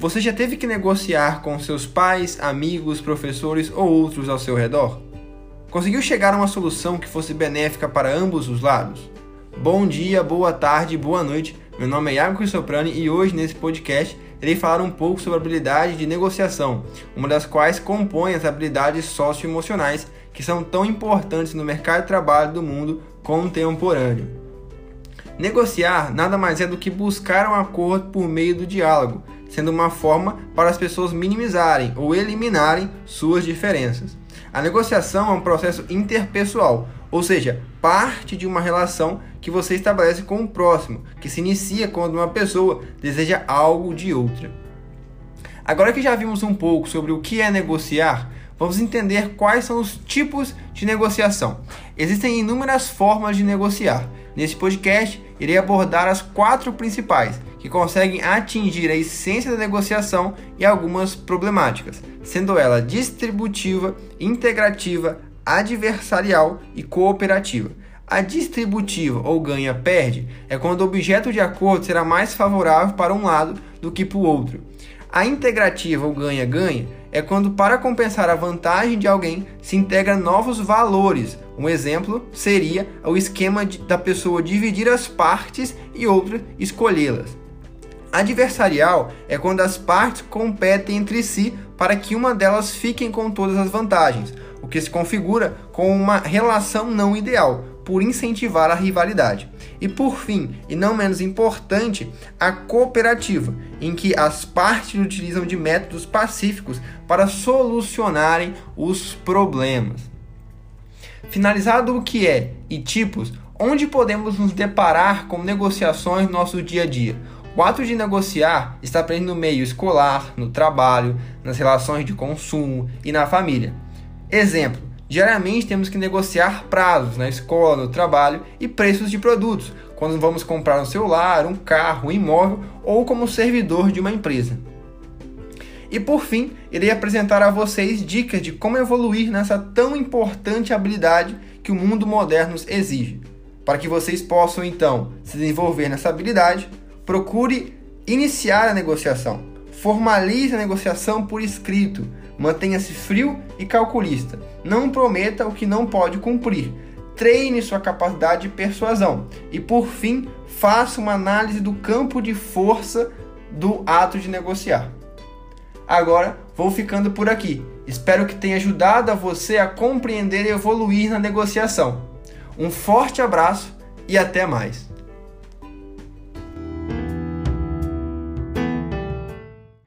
Você já teve que negociar com seus pais, amigos, professores ou outros ao seu redor? Conseguiu chegar a uma solução que fosse benéfica para ambos os lados? Bom dia, boa tarde, boa noite. Meu nome é Iago Cristoprani e hoje nesse podcast irei falar um pouco sobre a habilidade de negociação, uma das quais compõe as habilidades socioemocionais que são tão importantes no mercado de trabalho do mundo contemporâneo. Negociar nada mais é do que buscar um acordo por meio do diálogo, sendo uma forma para as pessoas minimizarem ou eliminarem suas diferenças. A negociação é um processo interpessoal, ou seja, parte de uma relação que você estabelece com o próximo, que se inicia quando uma pessoa deseja algo de outra. Agora que já vimos um pouco sobre o que é negociar, vamos entender quais são os tipos de negociação. Existem inúmeras formas de negociar. Nesse podcast, irei abordar as quatro principais que conseguem atingir a essência da negociação e algumas problemáticas, sendo ela distributiva, integrativa, adversarial e cooperativa. A distributiva ou ganha-perde é quando o objeto de acordo será mais favorável para um lado do que para o outro. A integrativa ou ganha-ganha é quando, para compensar a vantagem de alguém, se integra novos valores. Um exemplo seria o esquema de, da pessoa dividir as partes e outra escolhê-las. Adversarial é quando as partes competem entre si para que uma delas fique com todas as vantagens, o que se configura com uma relação não ideal, por incentivar a rivalidade. E por fim, e não menos importante, a cooperativa, em que as partes utilizam de métodos pacíficos para solucionarem os problemas. Finalizado o que é e tipos, onde podemos nos deparar com negociações no nosso dia a dia? O ato de negociar está presente no meio escolar, no trabalho, nas relações de consumo e na família. Exemplo: diariamente temos que negociar prazos na escola, no trabalho e preços de produtos, quando vamos comprar um celular, um carro, um imóvel ou como servidor de uma empresa. E por fim, irei apresentar a vocês dicas de como evoluir nessa tão importante habilidade que o mundo moderno exige. Para que vocês possam então se desenvolver nessa habilidade, procure iniciar a negociação. Formalize a negociação por escrito. Mantenha-se frio e calculista. Não prometa o que não pode cumprir. Treine sua capacidade de persuasão. E por fim, faça uma análise do campo de força do ato de negociar. Agora vou ficando por aqui. Espero que tenha ajudado a você a compreender e evoluir na negociação. Um forte abraço e até mais.